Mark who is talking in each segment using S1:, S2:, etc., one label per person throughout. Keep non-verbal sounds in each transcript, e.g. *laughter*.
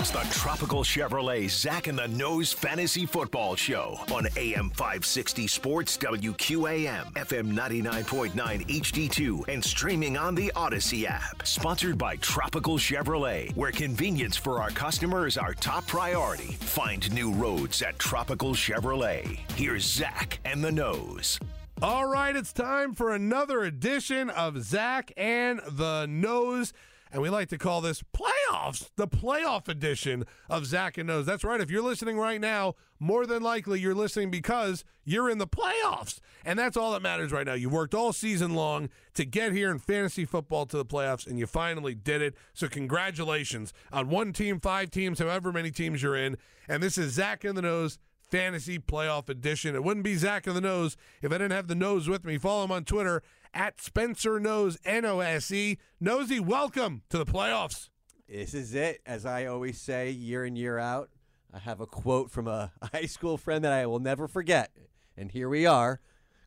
S1: It's the Tropical Chevrolet Zach and the Nose Fantasy Football Show on AM 560 Sports WQAM, FM 99.9 HD2, and streaming on the Odyssey app. Sponsored by Tropical Chevrolet, where convenience for our customers is our top priority. Find new roads at Tropical Chevrolet. Here's Zach and the Nose.
S2: All right, it's time for another edition of Zach and the Nose. And we like to call this playoffs, the playoff edition of Zach and Nose. That's right. If you're listening right now, more than likely you're listening because you're in the playoffs. And that's all that matters right now. You worked all season long to get here in fantasy football to the playoffs, and you finally did it. So, congratulations on one team, five teams, however many teams you're in. And this is Zach and the Nose Fantasy Playoff Edition. It wouldn't be Zach of the Nose if I didn't have the nose with me. Follow him on Twitter at Spencer Nose, N O S E. Nosy, welcome to the playoffs.
S3: This is it. As I always say year in, year out, I have a quote from a *laughs* high school friend that I will never forget. And here we are.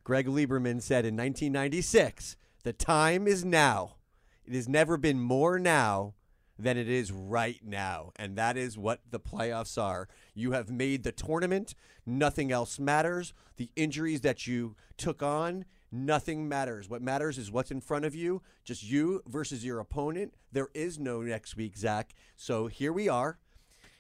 S3: Greg Lieberman said in 1996 The time is now. It has never been more now than it is right now. And that is what the playoffs are. You have made the tournament. Nothing else matters. The injuries that you took on, nothing matters. What matters is what's in front of you, just you versus your opponent. There is no next week, Zach. So here we are.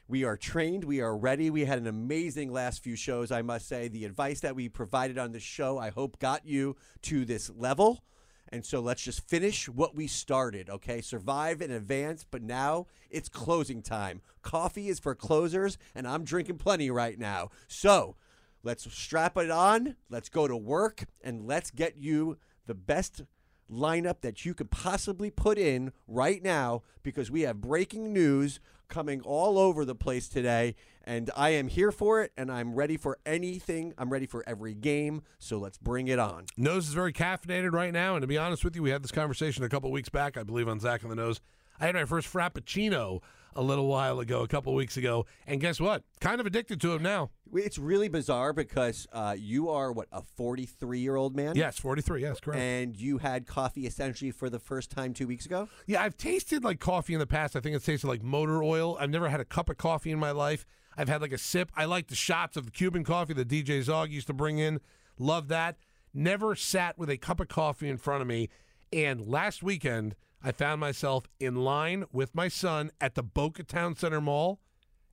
S3: We are trained. We are ready. We had an amazing last few shows, I must say. The advice that we provided on the show, I hope, got you to this level. And so let's just finish what we started, okay? Survive in advance, but now it's closing time. Coffee is for closers, and I'm drinking plenty right now. So let's strap it on, let's go to work, and let's get you the best lineup that you could possibly put in right now because we have breaking news coming all over the place today and I am here for it and I'm ready for anything. I'm ready for every game. So let's bring it on.
S2: Nose is very caffeinated right now. And to be honest with you, we had this conversation a couple weeks back, I believe, on Zach and the Nose. I had my first Frappuccino a little while ago, a couple weeks ago. And guess what? Kind of addicted to him now.
S3: It's really bizarre because uh, you are, what, a 43 year old man?
S2: Yes, 43. Yes, correct.
S3: And you had coffee essentially for the first time two weeks ago?
S2: Yeah, I've tasted like coffee in the past. I think it's tasted like motor oil. I've never had a cup of coffee in my life. I've had like a sip. I like the shots of the Cuban coffee that DJ Zog used to bring in. Love that. Never sat with a cup of coffee in front of me. And last weekend, I found myself in line with my son at the Boca Town Center Mall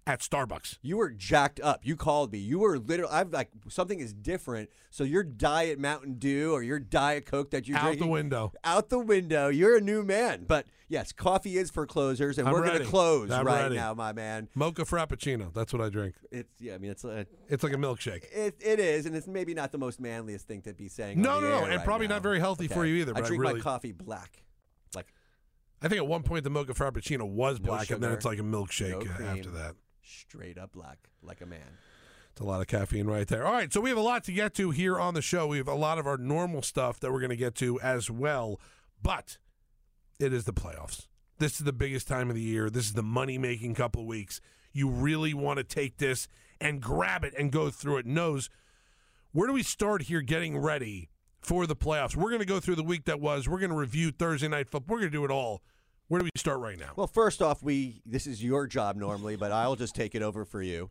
S2: at Starbucks.
S3: You were jacked up. You called me. You were literally. I've like something is different. So your diet Mountain Dew or your diet Coke that you
S2: out
S3: drinking, out
S2: the window,
S3: out the window. You're a new man. But yes, coffee is for closers, and
S2: I'm
S3: we're going to close
S2: I'm
S3: right
S2: ready.
S3: now, my man.
S2: mocha frappuccino. That's what I drink.
S3: It's yeah. I mean, it's uh,
S2: It's like a milkshake.
S3: it, it is, and it's maybe not the most manliest thing to be saying.
S2: No, no, no, and
S3: right
S2: probably
S3: now.
S2: not very healthy for you either,
S3: I
S2: but I
S3: drink
S2: really-
S3: my coffee black, like
S2: I think at one point the mocha frappuccino was
S3: No
S2: black, and then it's like a milkshake
S3: no
S2: uh,
S3: cream.
S2: after that.
S3: straight up black, like a man.
S2: It's a lot of caffeine right there. All right, so we have a lot to get to here on the show. We have a lot of our normal stuff that we're going to get to as well, but it is the playoffs. This is the biggest time of the year. This is the money making couple of weeks. You really want to take this and grab it and go through it. Nose where do we start here getting ready for the playoffs? We're going to go through the week that was. We're going to review Thursday night football. We're going to do it all. Where do we start right now?
S3: Well, first off, we this is your job normally, but I'll just take it over for you.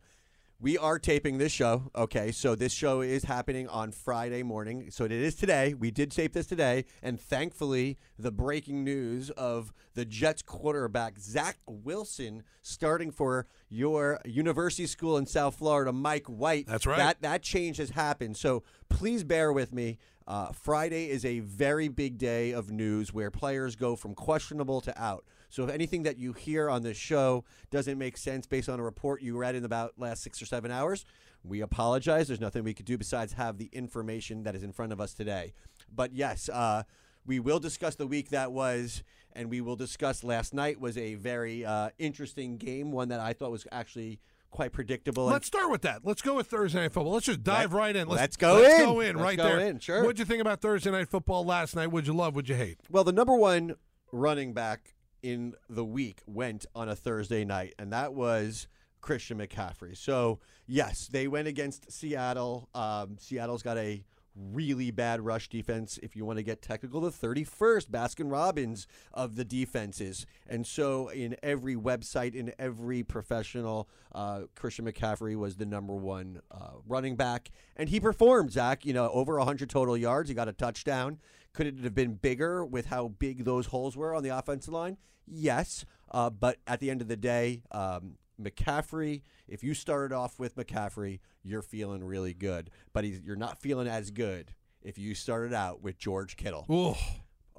S3: we are taping this show. Okay, so this show is happening on Friday morning. So it is today. We did tape this today, and thankfully, the breaking news of the Jets quarterback Zach Wilson starting for your university school in South Florida, Mike White.
S2: That's right.
S3: That that change has happened. So please bear with me. Uh, Friday is a very big day of news where players go from questionable to out. So if anything that you hear on this show doesn't make sense based on a report you read in about last six or seven hours, we apologize. There's nothing we could do besides have the information that is in front of us today. But yes, uh, we will discuss the week that was, and we will discuss last night was a very uh, interesting game, one that I thought was actually quite predictable.
S2: Let's start with that. Let's go with Thursday night football. Let's just dive
S3: Let-
S2: right in.
S3: let's go
S2: let's
S3: in.
S2: Go in
S3: Let's
S2: right
S3: go
S2: there.
S3: in, sure.
S2: What'd you think about Thursday night football last night? What'd you love? What'd you hate?
S3: Well, the number one running back in the week went on a Thursday night, and that was Christian McCaffrey. So, yes, they went against Seattle. Um, Seattle's got a really bad rush defense. If you want to get technical, the 31st Baskin Robbins of the defenses. And so, in every website, in every professional, uh, Christian McCaffrey was the number one uh, running back. And he performed, Zach, you know, over 100 total yards. He got a touchdown. Could it have been bigger with how big those holes were on the offensive line? Yes. Uh, but at the end of the day, um, McCaffrey, if you started off with McCaffrey, you're feeling really good. But he's, you're not feeling as good if you started out with George Kittle.
S2: Ooh,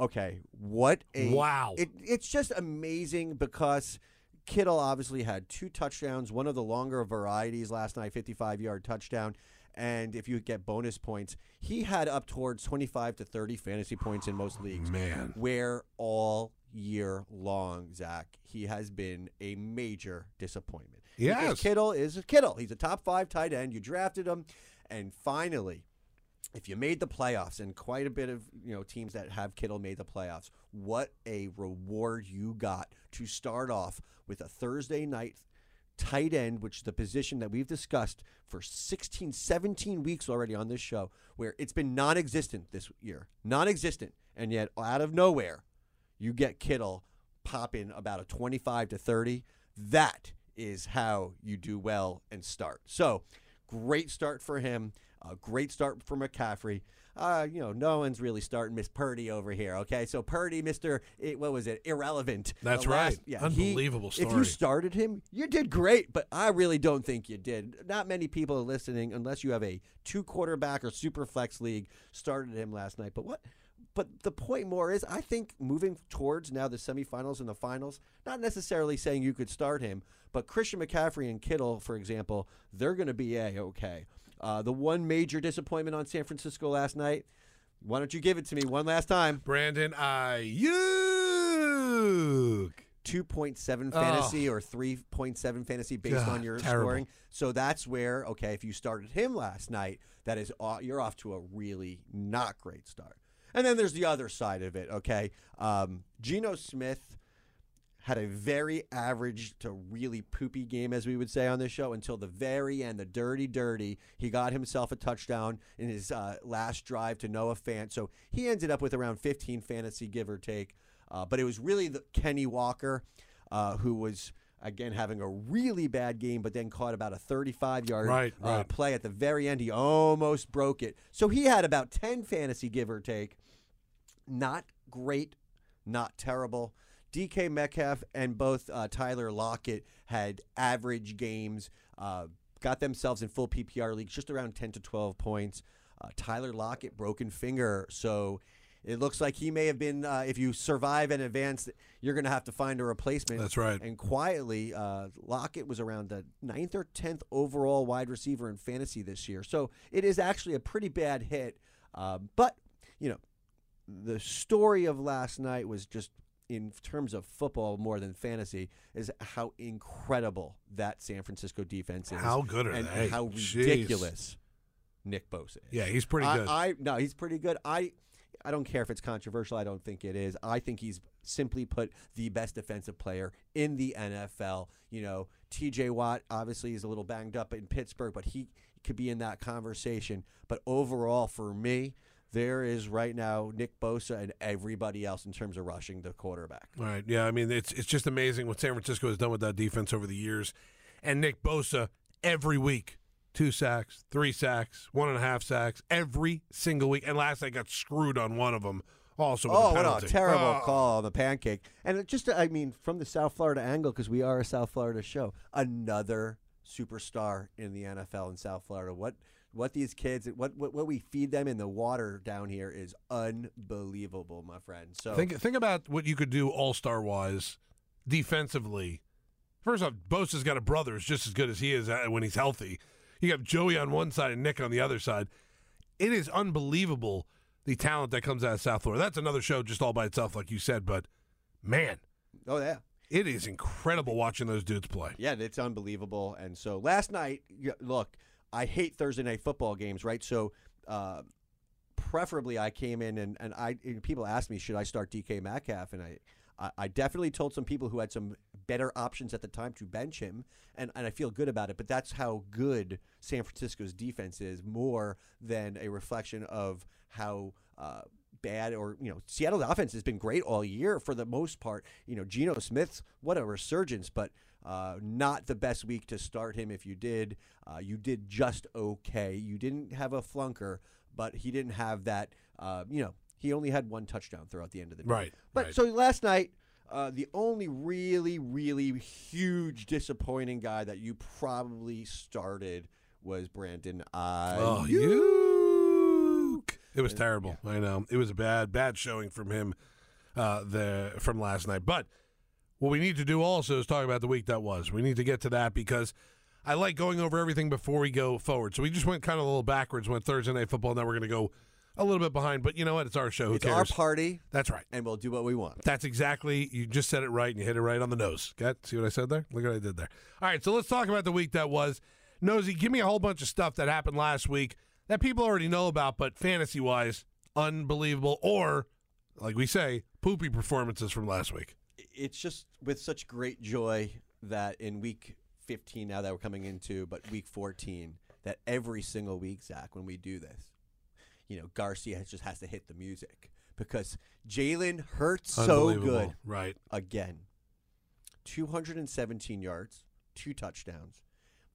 S3: Okay, what a
S2: Wow.
S3: It, it's just amazing because Kittle obviously had two touchdowns, one of the longer varieties last night, 55 yard touchdown. And if you get bonus points, he had up towards 25 to 30 fantasy points in most leagues.
S2: man.
S3: Where all year long, Zach, he has been a major disappointment.
S2: Yes.
S3: Because Kittle is a Kittle. He's a top five tight end. You drafted him, and finally, if you made the playoffs, and quite a bit of you know teams that have Kittle made the playoffs, what a reward you got to start off with a Thursday night tight end, which is the position that we've discussed for 16, 17 weeks already on this show, where it's been non existent this year. Non existent. And yet, out of nowhere, you get Kittle popping about a 25 to 30. That is how you do well and start. So, great start for him. A great start for McCaffrey. Uh, you know, no one's really starting Miss Purdy over here. Okay, so Purdy, Mister, what was it? Irrelevant.
S2: That's
S3: The last-
S2: right.
S3: Yeah, he-
S2: Unbelievable
S3: If you started him, you did great, but I really don't think you did. Not many people are listening, unless you have a two quarterback or super flex league, started him last night. But what? But the point more is, I think moving towards now the semifinals and the finals, not necessarily saying you could start him, but Christian McCaffrey and Kittle, for example, they're going to be a okay. Uh, the one major disappointment on San Francisco last night. Why don't you give it to me one last time?
S2: Brandon Aiyuk.
S3: 2.7 fantasy or 3.7 fantasy based
S2: God,
S3: on your
S2: terrible.
S3: scoring. So that's where okay, if you started him last night, that is aw- you're off to a really not great start. And then there's the other side of it. Okay, um, Geno Smith had a very average to really poopy game, as we would say on this show, until the very end, the dirty, dirty. He got himself a touchdown in his uh, last drive to Noah Fant. So he ended up with around 15 fantasy, give or take. Uh, but it was really the Kenny Walker uh, who was. Again, having a really bad game, but then caught about a 35 yard
S2: Right,
S3: uh,
S2: right.
S3: play at the very end. He almost broke it. So he had about 10 fantasy, give or take not great, not terrible. DK Metcalf and both uh, Tyler Lockett had average games, uh, got themselves in full PPR leagues, just around 10 to 12 points. Uh, Tyler Lockett, broken finger. So it looks like he may have been, uh, if you survive and advance, you're going to have to find a replacement.
S2: That's right.
S3: And quietly, uh, Lockett was around the ninth or 10th overall wide receiver in fantasy this year. So it is actually a pretty bad hit. Uh, but, you know, the story of last night was just in terms of football more than fantasy is how incredible that San Francisco defense is.
S2: How good are
S3: and
S2: they?
S3: How
S2: Jeez.
S3: ridiculous Nick Bosa is.
S2: Yeah, he's pretty
S3: I-
S2: good.
S3: I, no, he's pretty good. I I don't care if it's controversial. I don't think it is. I think he's simply put the best defensive player in the NFL. You know, T.J. Watt obviously is a little banged up in Pittsburgh, but he could be in that conversation. But overall, for me, there is right now Nick Bosa and everybody else in terms of rushing the quarterback.
S2: All right. Yeah, I mean it's it's just amazing what San Francisco has done with that defense over the years. And Nick Bosa every week. Two sacks, three sacks, one and a half sacks every single week. And last night got screwed on one of them. Also,
S3: Oh,
S2: a
S3: terrible
S2: Oh.
S3: call on the pancake. And it just, I mean, from the South Florida angle, because we are a South Florida show, another superstar in the NFL in South Florida. What what these kids, what, what what we feed them in the water down here is unbelievable, my friend. So
S2: Think think about what you could do all star wise, defensively. First off, Bosa's got a brother who's just as good as he is when he's healthy. You have Joey on one side and Nick on the other side. It is unbelievable the talent that comes out of South Florida. That's another show just all by itself, like you said. But man,
S3: oh yeah.
S2: it is incredible watching those dudes play.
S3: Yeah, it's unbelievable. And so last night, look, I hate Thursday night football games, right? So, uh, preferably, I came in and, and I and people asked me, should I start DK Metcalf? And I, I, definitely told some people who had some better options at the time to bench him, and, and I feel good about it. But that's how good San Francisco's defense is, more than a reflection of how. Uh, bad or you know Seattle's offense has been great all year for the most part. You know Geno Smith's what a resurgence, but uh, not the best week to start him. If you did, uh, you did just okay. You didn't have a flunker, but he didn't have that. Uh, you know he only had one touchdown throughout the end of the day.
S2: Right,
S3: But
S2: right.
S3: so last night. Uh, the only really, really huge disappointing guy that you probably started was Brandon
S2: I.
S3: Oh,
S2: you! It was terrible. I know it was a bad, bad showing from him uh, the from last night. But what we need to do also is talk about the week that was. We need to get to that because I like going over everything before we go forward. So we just went kind of a little backwards. Went Thursday night football. Now we're going to go a little bit behind. But you know what? It's our show. Who
S3: It's
S2: cares?
S3: our party,
S2: That's right.
S3: and we'll do what we want.
S2: That's exactly. You just said it right, and you hit it right on the nose. Got see what I said there? Look what I did there. All right, so let's talk about the week that was. Nosy, give me a whole bunch of stuff that happened last week that people already know about, but fantasy wise, unbelievable, or like we say, poopy performances from last week.
S3: It's just with such great joy that in week 15 now that we're coming into, but week 14, that every single week, Zach, when we do this, you know, Garcia has, just has to hit the music because Jalen Hurts so good
S2: right?
S3: again. 217 yards, two touchdowns,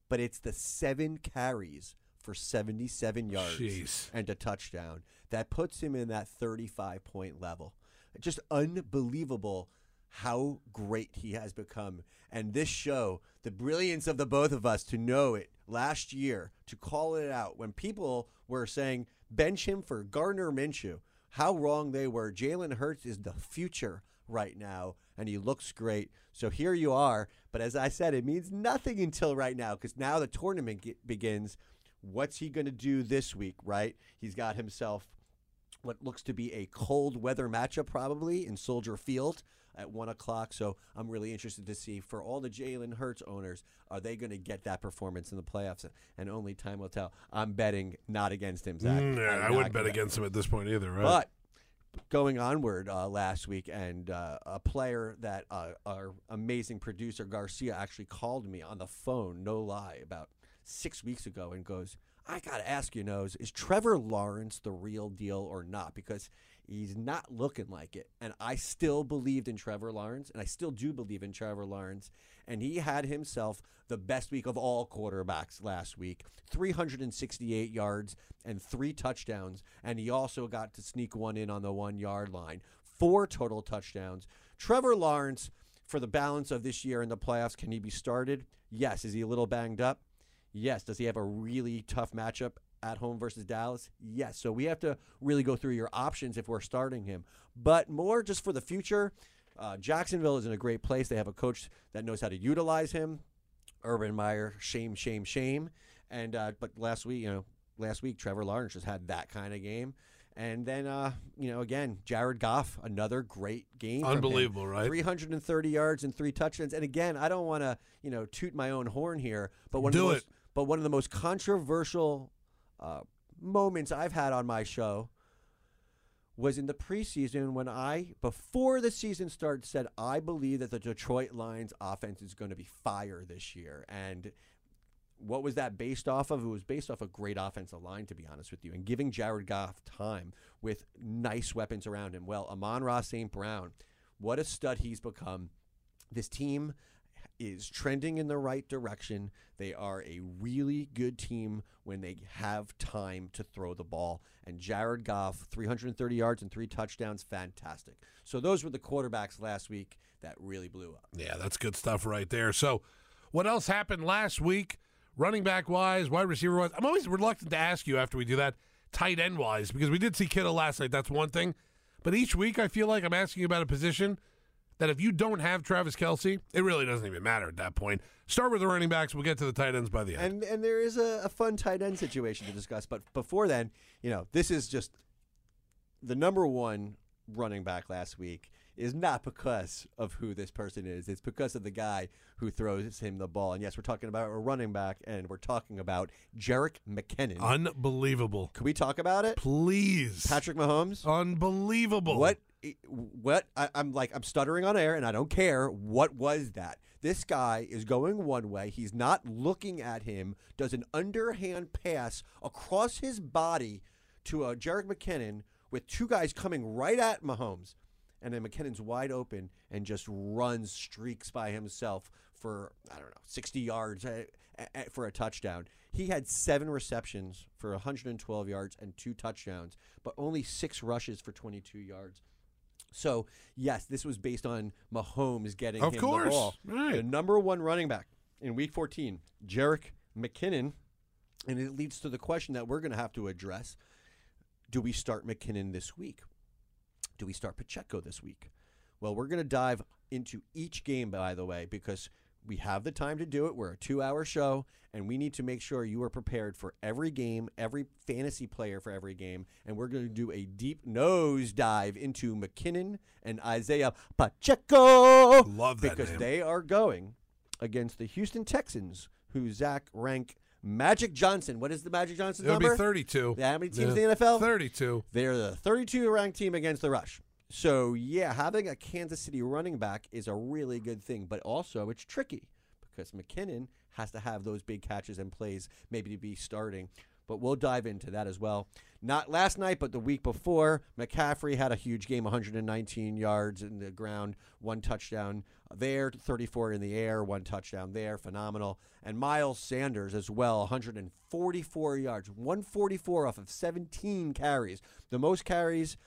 S3: but it's the seven carries for 77 yards
S2: Jeez.
S3: and a touchdown that puts him in that 35 point level. Just unbelievable how great he has become. And this show, the brilliance of the both of us to know it last year, to call it out when people were saying bench him for Gardner Minshew, how wrong they were. Jalen Hurts is the future right now, and he looks great. So here you are. But as I said, it means nothing until right now because now the tournament ge- begins. What's he going to do this week, right? He's got himself what looks to be a cold weather matchup probably in Soldier Field at one o'clock. So I'm really interested to see for all the Jalen Hurts owners, are they going to get that performance in the playoffs? And only time will tell. I'm betting not against him, Zach.
S2: Mm, yeah, I wouldn't bet against him at this point either, right?
S3: But going onward uh, last week, and uh, a player that uh, our amazing producer Garcia actually called me on the phone, no lie, about six weeks ago, and goes, "I got to ask you, Nose, is Trevor Lawrence the real deal or not? Because he's not looking like it." And I still believed in Trevor Lawrence, and I still do believe in Trevor Lawrence. And he had himself the best week of all quarterbacks last week 368 yards and three touchdowns. And he also got to sneak one in on the one yard line. Four total touchdowns. Trevor Lawrence, for the balance of this year in the playoffs, can he be started? Yes. Is he a little banged up? Yes. Does he have a really tough matchup at home versus Dallas? Yes. So we have to really go through your options if we're starting him. But more just for the future, uh, Jacksonville is in a great place. They have a coach that knows how to utilize him. Urban Meyer, shame, shame, shame. And uh, but last week, you know, last week Trevor Lawrence just had that kind of game. And then, uh, you know, again, Jared Goff, another great game.
S2: Unbelievable, right?
S3: 330 yards and three touchdowns. And again, I don't want to, you know, toot my own horn here, but one
S2: Do
S3: of the
S2: it.
S3: But one of the most controversial uh, moments I've had on my show was in the preseason when I, before the season started, said I believe that the Detroit Lions offense is going to be fire this year. And what was that based off of? It was based off a great offensive line, to be honest with you, and giving Jared Goff time with nice weapons around him. Well, Amon-Ra St. Brown, what a stud he's become. This team is trending in the right direction. They are a really good team when they have time to throw the ball. And Jared Goff, 330 yards and three touchdowns, fantastic. So those were the quarterbacks last week that really blew up.
S2: Yeah, that's good stuff right there. So, what else happened last week, running back wise, wide receiver wise? I'm always reluctant to ask you after we do that, tight end wise, because we did see Kittle last night. That's one thing. But each week, I feel like I'm asking you about a position that if you don't have Travis Kelce, it really doesn't even matter at that point. Start with the running backs. We'll get to the tight ends by the end.
S3: And and there is a, a fun tight end situation to discuss. But before then, you know, this is just the number one running back last week is not because of who this person is. It's because of the guy who throws him the ball. And yes, we're talking about a running back, and we're talking about Jerick McKinnon.
S2: Unbelievable.
S3: Can we talk about it?
S2: Please.
S3: Patrick Mahomes.
S2: Unbelievable.
S3: What? What? I, I'm like I'm stuttering on air, and I don't care. What was that? This guy is going one way. He's not looking at him. Does an underhand pass across his body to a Jerick McKinnon with two guys coming right at Mahomes, and then McKinnon's wide open and just runs streaks by himself for I don't know 60 yards uh, uh, for a touchdown. He had seven receptions for 112 yards and two touchdowns, but only six rushes for 22 yards. So yes, this was based on Mahomes getting
S2: Of
S3: him
S2: course.
S3: the ball.
S2: Right.
S3: The number one running back in Week 14, Jerick McKinnon, and it leads to the question that we're going to have to address: Do we start McKinnon this week? Do we start Pacheco this week? Well, we're going to dive into each game, by the way, because we have the time to do it. We're a two hour show, and we need to make sure you are prepared for every game, every fantasy player for every game. And we're going to do a deep nose dive into McKinnon and Isaiah Pacheco.
S2: Love that
S3: Because
S2: name.
S3: they are going against the Houston Texans, who Zach rank Magic Johnson. What is the Magic Johnson
S2: It'll
S3: number?
S2: be 32.
S3: Yeah, how many teams
S2: Yeah.
S3: in the NFL?
S2: 32.
S3: They're the 32 ranked team against the rush. So, yeah, having a Kansas City running back is a really good thing, but also it's tricky because McKinnon has to have those big catches and plays maybe to be starting. But we'll dive into that as well. Not last night, but the week before, McCaffrey had a huge game 119 yards in the ground, one touchdown there, 34 in the air, one touchdown there. Phenomenal. And Miles Sanders as well, 144 yards, 144 off of 17 carries. The most carries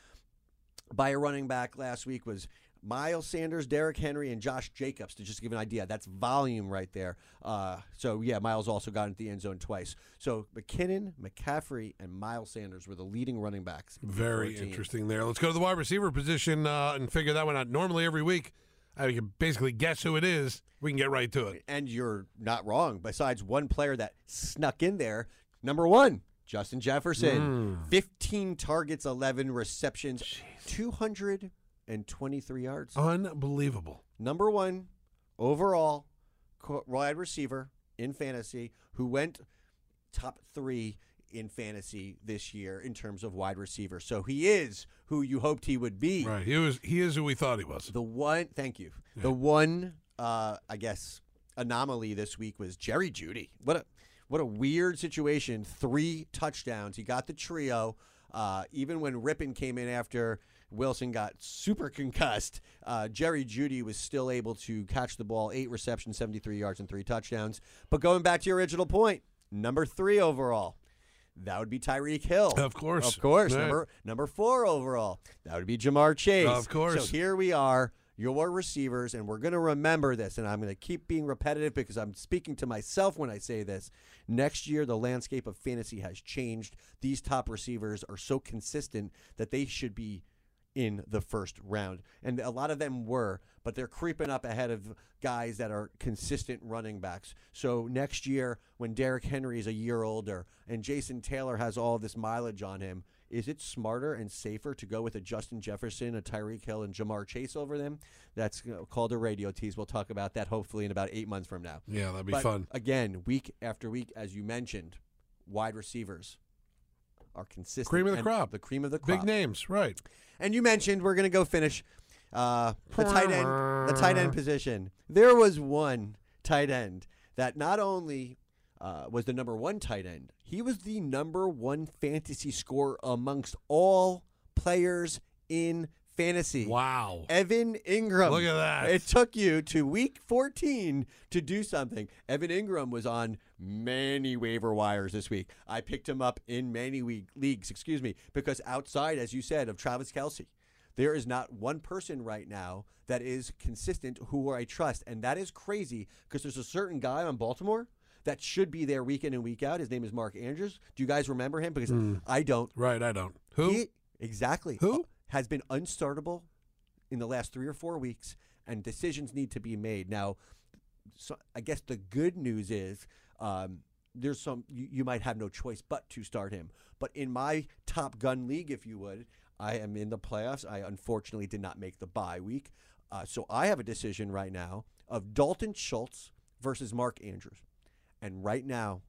S3: by a running back last week was Miles Sanders, Derrick Henry, and Josh Jacobs. To just give an idea, that's volume right there. Uh, so yeah, Miles also got into the end zone twice. So McKinnon, McCaffrey, and Miles Sanders were the leading running backs. in
S2: Very
S3: 14.
S2: interesting there. Let's go to the wide receiver position uh, and figure that one out. Normally, every week, I can basically guess who it is. We can get right to it.
S3: And you're not wrong. Besides one player that snuck in there, number one, Justin Jefferson, 15 targets, 11 receptions, 223 yards.
S2: Unbelievable.
S3: number one overall wide receiver in fantasy who went top three in fantasy this year in terms of wide receiver. So he is who you hoped he would be.
S2: Right. He was. He is who we thought he was.
S3: The one, thank you. The one, uh, I guess, anomaly this week was Jerry Jeudy. What a what a weird situation. Three touchdowns. He got the trio. Uh, even when Rypien came in after Wilson got super concussed, uh, Jerry Jeudy was still able to catch the ball, eight receptions, 73 yards, and three touchdowns. But going back to your original point, number three overall, that would be Tyreek Hill.
S2: Of course.
S3: Of course.
S2: Right.
S3: Number number four overall, that would be Ja'Marr Chase.
S2: Of course.
S3: So here we are, your receivers, and we're going to remember this, and I'm going to keep being repetitive because I'm speaking to myself when I say this. Next year, the landscape of fantasy has changed. These top receivers are so consistent that they should be in the first round. And a lot of them were, but they're creeping up ahead of guys that are consistent running backs. So next year, when Derrick Henry is a year older and Jason Taylor has all this mileage on him, is it smarter and safer to go with a Justin Jefferson, a Tyreek Hill, and Ja'Marr Chase over them? That's you know, called a radio tease. We'll talk about that hopefully in about eight months from now.
S2: Yeah, that'd be
S3: But
S2: fun.
S3: Again, week after week, as you mentioned, wide receivers are consistent.
S2: Cream of the crop.
S3: The cream of the crop.
S2: Big names, right?
S3: And you mentioned we're going to go finish uh, the tight end, the tight end position. There was one tight end that not only uh, was the number one tight end, he was the number one fantasy scorer amongst all players in fantasy.
S2: Wow.
S3: Evan Engram.
S2: Look at that.
S3: It took you to week 14 to do something. Evan Engram was on many waiver wires this week. I picked him up in many week leagues, excuse me, because outside, as you said, of Travis Kelce, there is not one person right now that is consistent who I trust. And that is crazy because there's a certain guy on Baltimore that should be there week in and week out. His name is Mark Andrews. Do you guys remember him? Because I don't.
S2: Right, I don't. Who?
S3: He, exactly.
S2: Who?
S3: Has been unstartable in the last three or four weeks, and decisions need to be made. Now, so I guess the good news is um, there's some, you, you might have no choice but to start him. But in my top gun league, if you would, I am in the playoffs. I unfortunately did not make the bye week. Uh, so I have a decision right now of Dalton Schultz versus Mark Andrews. And right now,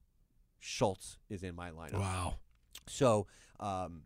S3: Schultz is in my lineup.
S2: wow.
S3: So um,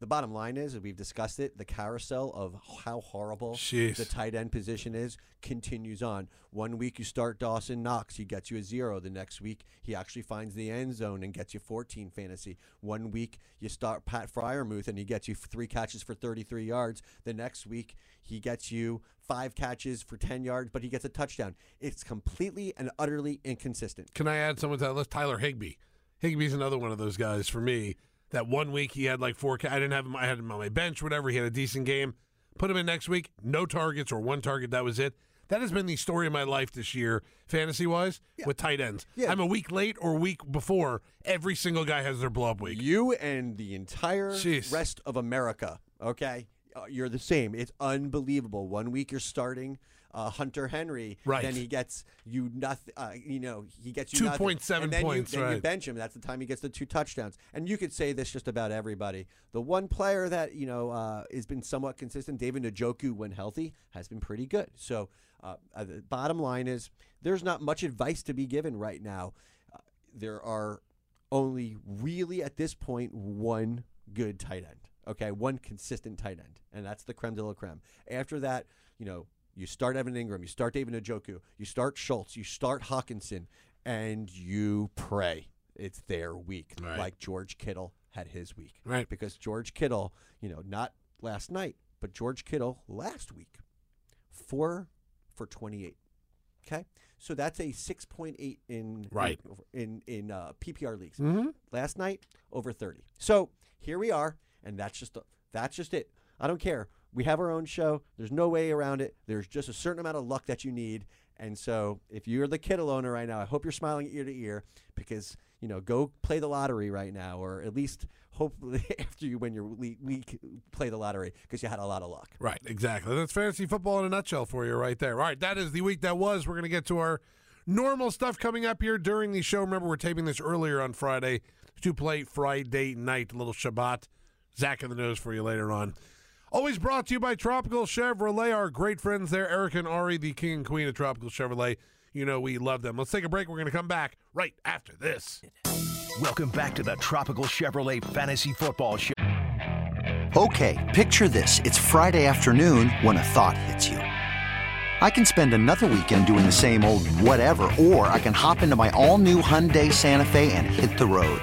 S3: the bottom line is, and we've discussed it, the carousel of how horrible
S2: Jeez.
S3: the tight end position is continues on. One week you start Dawson Knox, he gets you a zero. The next week he actually finds the end zone and gets you 14 fantasy. One week you start Pat Freiermuth and he gets you three catches for 33 yards. The next week he gets you five catches for 10 yards, but he gets a touchdown. It's completely and utterly inconsistent.
S2: Can I add someone to that list? Tyler Higbee. Higbee's another one of those guys for me. That one week he had like four. I didn't have him. I had him on my bench. Whatever. He had a decent game. Put him in next week. No targets or one target. That was it. That has been the story of my life this year, fantasy wise, with tight ends.
S3: Yeah.
S2: I'm a week late or a week before. Every single guy has their blow up week.
S3: You and the entire
S2: Jeez.
S3: rest of America, okay? Uh, you're the same. It's unbelievable. One week you're starting uh, Hunter Henry,
S2: Right.
S3: Then he gets you nothing. Uh, you know, he gets you
S2: 2.7
S3: then
S2: points,
S3: You, then you bench him. That's the time he gets the two touchdowns. And you could say this just about everybody. The one player that you know uh, has been somewhat consistent, David Njoku, when healthy, has been pretty good. So uh, the bottom line is, there's not much advice to be given right now. Uh, there are only really at this point one good tight end. Okay, one consistent tight end, and that's the creme de la creme. After that, you know, you start Evan Engram, you start David Njoku, you start Schultz, you start Hockenson, and you pray it's their week,
S2: Right.
S3: like George Kittle had his week.
S2: Right.
S3: Because George Kittle, you know, not last night, but George Kittle last week, four for twenty-eight. Okay, so that's a six point eight in
S2: Right.
S3: in in uh, PPR leagues.
S2: Mhm.
S3: Last night over thirty. So here we are, and that's just that's just it. I don't care. We have our own show. There's no way around it. There's just a certain amount of luck that you need. And so, if you're the Kittle owner right now, I hope you're smiling ear to ear because you know go play the lottery right now, or at least hopefully *laughs* after you win your week, play the lottery because you had a lot of luck.
S2: Right, exactly. That's fantasy football in a nutshell for you right there. All right, that is the week that was. We're going to get to our normal stuff coming up here during the show. Remember, we're taping this earlier on Friday to play Friday night, little Shabbat. Zach in the nose for you later on. Always brought to you by Tropical Chevrolet, our great friends there, Eric and Ari, the king and queen of Tropical Chevrolet. You know we love them. Let's take a break. We're going to come back right after this.
S1: Welcome back to the Tropical Chevrolet Fantasy Football Show.
S4: Okay, picture this. It's Friday afternoon when a thought hits you. I can spend another weekend doing the same old whatever, or I can hop into my all new Hyundai Santa Fe and hit the road.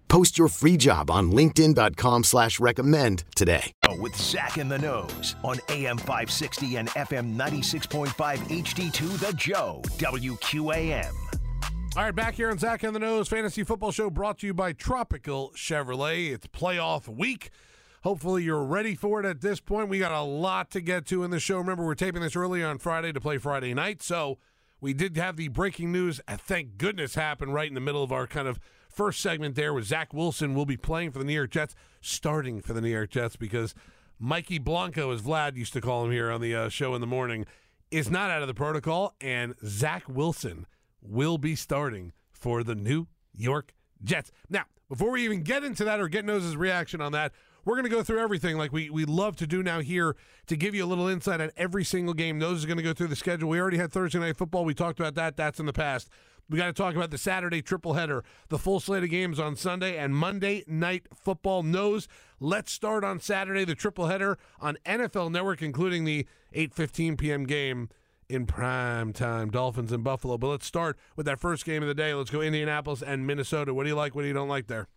S5: Post your free job on linkedin.com slash recommend today.
S1: With Zach in the Nose on AM 560 and FM 96.5 HD2 The Joe, WQAM.
S2: All right, back here on Zach in the Nose Fantasy Football Show brought to you by Tropical Chevrolet. It's playoff week. Hopefully, you're ready for it at this point. We got a lot to get to in the show. Remember, we're taping this early on Friday to play Friday night. So, we did have the breaking news, uh, thank goodness, happen right in the middle of our kind of first segment there with Zach Wilson will be playing for the New York Jets, starting for the New York Jets because Mikey Blanco, as Vlad used to call him here on the uh, show in the morning, is not out of the protocol, and Zach Wilson will be starting for the New York Jets. Now, before we even get into that or get Nose's reaction on that, we're going to go through everything like we, we love to do now here to give you a little insight on every single game. Nose is going to go through the schedule. We already had Thursday Night Football. We talked about that. That's in the past. We got to talk about the Saturday triple header, the full slate of games on Sunday, and Monday Night Football. Nose. let's start on Saturday, the triple header on NFL Network, including the 8.15 p.m. game in prime time, Dolphins and Buffalo. But let's start with that first game of the day. Let's go Indianapolis and Minnesota. What do you like? What do you don't like there?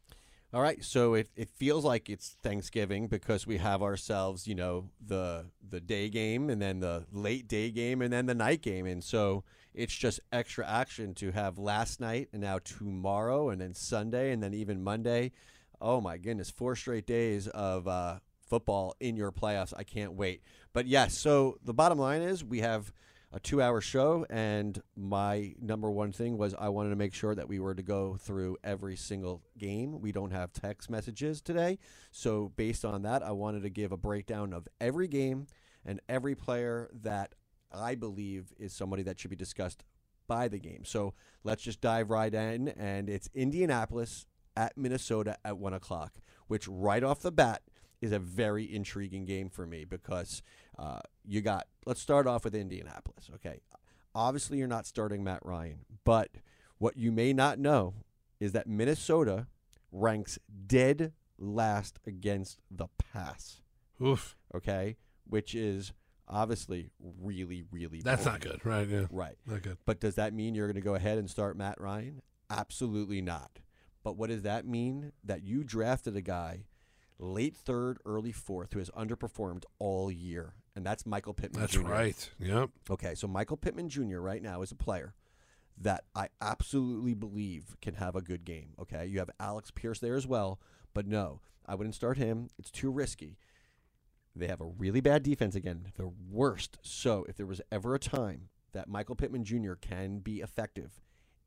S3: All right, so it, it feels like it's Thanksgiving because we have ourselves, you know, the the day game and then the late day game and then the night game, and so it's just extra action to have last night and now tomorrow and then Sunday and then even Monday. Oh my goodness, four straight days of uh, football in your playoffs. I can't wait. But yes, so the bottom line is we have a two hour show, and my number one thing was I wanted to make sure that we were to go through every single game. We don't have text messages today. So, based on that, I wanted to give a breakdown of every game and every player that I believe is somebody that should be discussed by the game. So, let's just dive right in, and it's Indianapolis at Minnesota at one o'clock, which right off the bat is a very intriguing game for me because uh, you got, let's start off with Indianapolis. Okay. Obviously, you're not starting Matt Ryan, but what you may not know is that Minnesota ranks dead last against the pass.
S2: Oof.
S3: Okay. Which is obviously really, really
S2: That's not good, right? Yeah.
S3: Right.
S2: Not good.
S3: But does that mean you're going to go ahead and start Matt Ryan? Absolutely not. But what does that mean? That you drafted a guy late third, early fourth who has underperformed all year, and that's Michael Pittman.
S2: That's
S3: Jr.
S2: right. Yep.
S3: Okay, so Michael Pittman Jr. right now is a player that I absolutely believe can have a good game. Okay, you have Alex Pierce there as well, but no, I wouldn't start him. It's too risky. They have a really bad defense again, the worst. So if there was ever a time that Michael Pittman Jr. can be effective,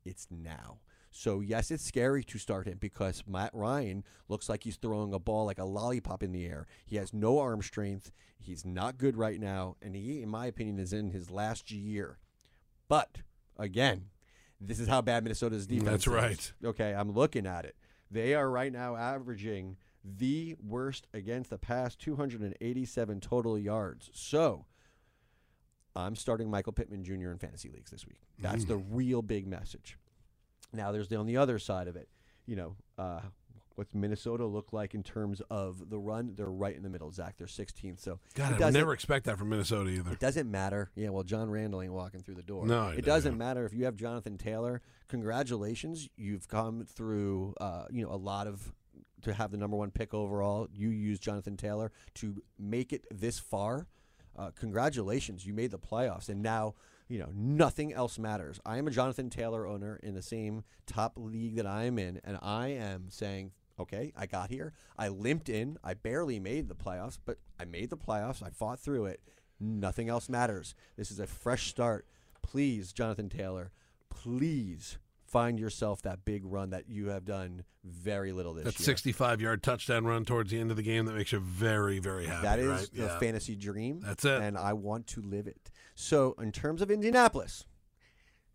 S3: it's now. So yes, it's scary to start him because Matt Ryan looks like he's throwing a ball like a lollipop in the air. He has no arm strength. He's not good right now, and he, in my opinion, is in his last year. But again, this is how bad Minnesota's defense.
S2: That's
S3: is.
S2: right.
S3: Okay, I'm looking at it. They are right now averaging the worst against the pass, 287 total yards. So I'm starting Michael Pittman Jr. in fantasy leagues this week. That's the real big message. Now, there's the on the other side of it. You know, uh, what's Minnesota look like in terms of the run? They're right in the middle, Zach. They're 16th. So
S2: God, I never expect that from Minnesota either.
S3: it doesn't matter. Yeah, well, John Randle ain't walking through the door.
S2: No,
S3: it doesn't
S2: doesn't.
S3: matter if you have Jonathan Taylor. Congratulations, you've come through. Uh, you know, a lot of to have the number one pick overall. You used Jonathan Taylor to make it this far. Uh, congratulations, you made the playoffs, and now you know nothing else matters. I am a Jonathan Taylor owner in the same top league that I am in, and I am saying. Okay, I got here. I limped in. I barely made the playoffs, but I made the playoffs. I fought through it. Nothing else matters. This is a fresh start. Please, Jonathan Taylor, please find yourself that big run that you have done very little this
S2: That
S3: year.
S2: 65 yard touchdown run towards the end of the game that makes you very, very happy.
S3: That is
S2: right?
S3: the
S2: Yeah.
S3: fantasy dream.
S2: That's it.
S3: And I want to live it. So, in terms of Indianapolis,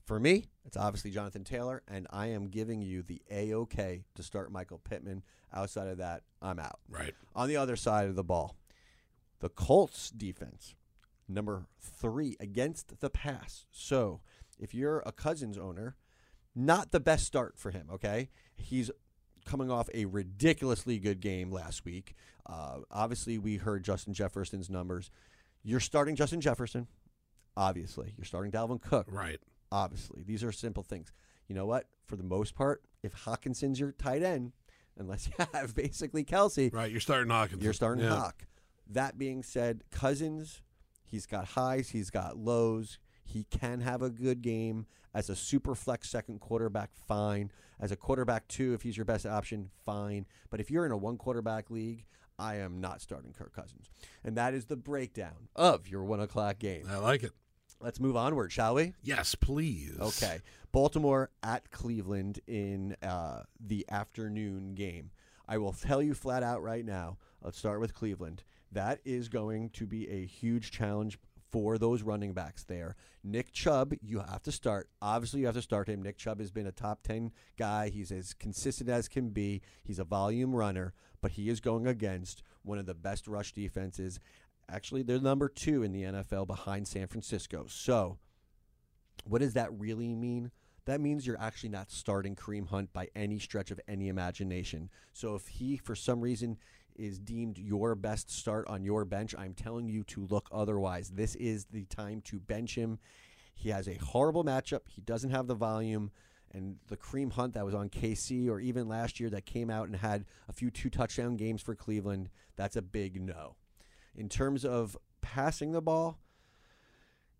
S3: for me, it's obviously Jonathan Taylor, and I am giving you the A OK to start Michael Pittman. Outside of that, I'm out.
S2: Right.
S3: On the other side of the ball, the Colts defense, number three against the pass. So, if you're a Cousins owner, not the best start for him, okay? He's coming off a ridiculously good game last week. Uh, obviously, we heard Justin Jefferson's numbers. You're starting Justin Jefferson, obviously. You're starting Dalvin Cook,
S2: Right.
S3: obviously. These are simple things. You know what? For the most part, if Hockenson's your tight end, unless you *laughs* have basically Kelce.
S2: Right, you're starting Hawkins.
S3: You're starting
S2: yeah.
S3: Hawk. That being said, Cousins, he's got highs, he's got lows. He can have a good game as a super flex second quarterback, fine. As a quarterback two, if he's your best option, fine. But if you're in a one quarterback league, I am not starting Kirk Cousins. And that is the breakdown of your one o'clock game.
S2: I like it.
S3: Let's move onward, shall we?
S2: Yes, please.
S3: Okay. Baltimore at Cleveland in uh, the afternoon game. I will tell you flat out right now. Let's start with Cleveland. That is going to be a huge challenge for those running backs there. Nick Chubb, you have to start. Obviously, you have to start him. Nick Chubb has been a top 10 guy. He's as consistent as can be. He's a volume runner, but he is going against one of the best rush defenses. Actually, they're number two in the NFL behind San Francisco. So, what does that really mean? That means you're actually not starting Kareem Hunt by any stretch of any imagination. So if he, for some reason, is deemed your best start on your bench, I'm telling you to look otherwise. This is the time to bench him. He has a horrible matchup. He doesn't have the volume. And the Kareem Hunt that was on KC or even last year that came out and had a few two touchdown games for Cleveland, that's a big no. In terms of passing the ball,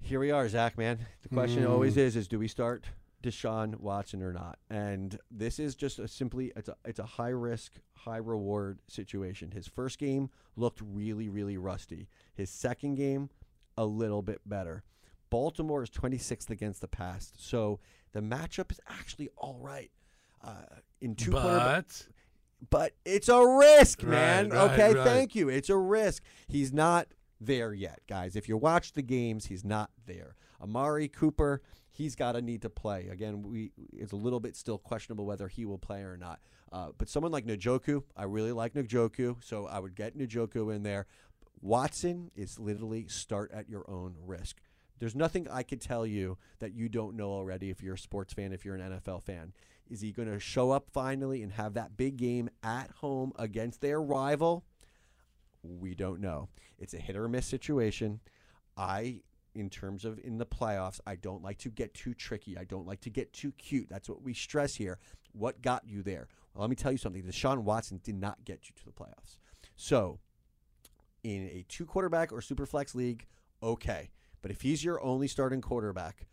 S3: here we are, Zach, man. The question hmm. always is, is do we start Deshaun Watson or not? And this is just a simply it's a it's a high risk, high reward situation. His first game looked really, really rusty. His second game, a little bit better. Baltimore is 26th against the pass, so the matchup is actually all right. Uh, in two
S2: But
S3: but it's a risk,
S2: Right,
S3: man.
S2: right,
S3: okay,
S2: right.
S3: thank you. It's a risk. He's not there yet, guys. If you watch the games, he's not there. Amari Cooper, he's got a need to play. Again, we it's a little bit still questionable whether he will play or not. Uh, but someone like Njoku, I really like Njoku, so I would get Njoku in there. Watson is literally start at your own risk. There's nothing I could tell you that you don't know already if you're a sports fan, if you're an NFL fan. Is he going to show up finally and have that big game at home against their rival? We don't know. It's a hit or miss situation. I, in terms of in the playoffs, I don't like to get too tricky. I don't like to get too cute. That's what we stress here. What got you there? Well, let me tell you something. Deshaun Watson did not get you to the playoffs. So, in a two quarterback or super flex league, okay. But if he's your only starting quarterback,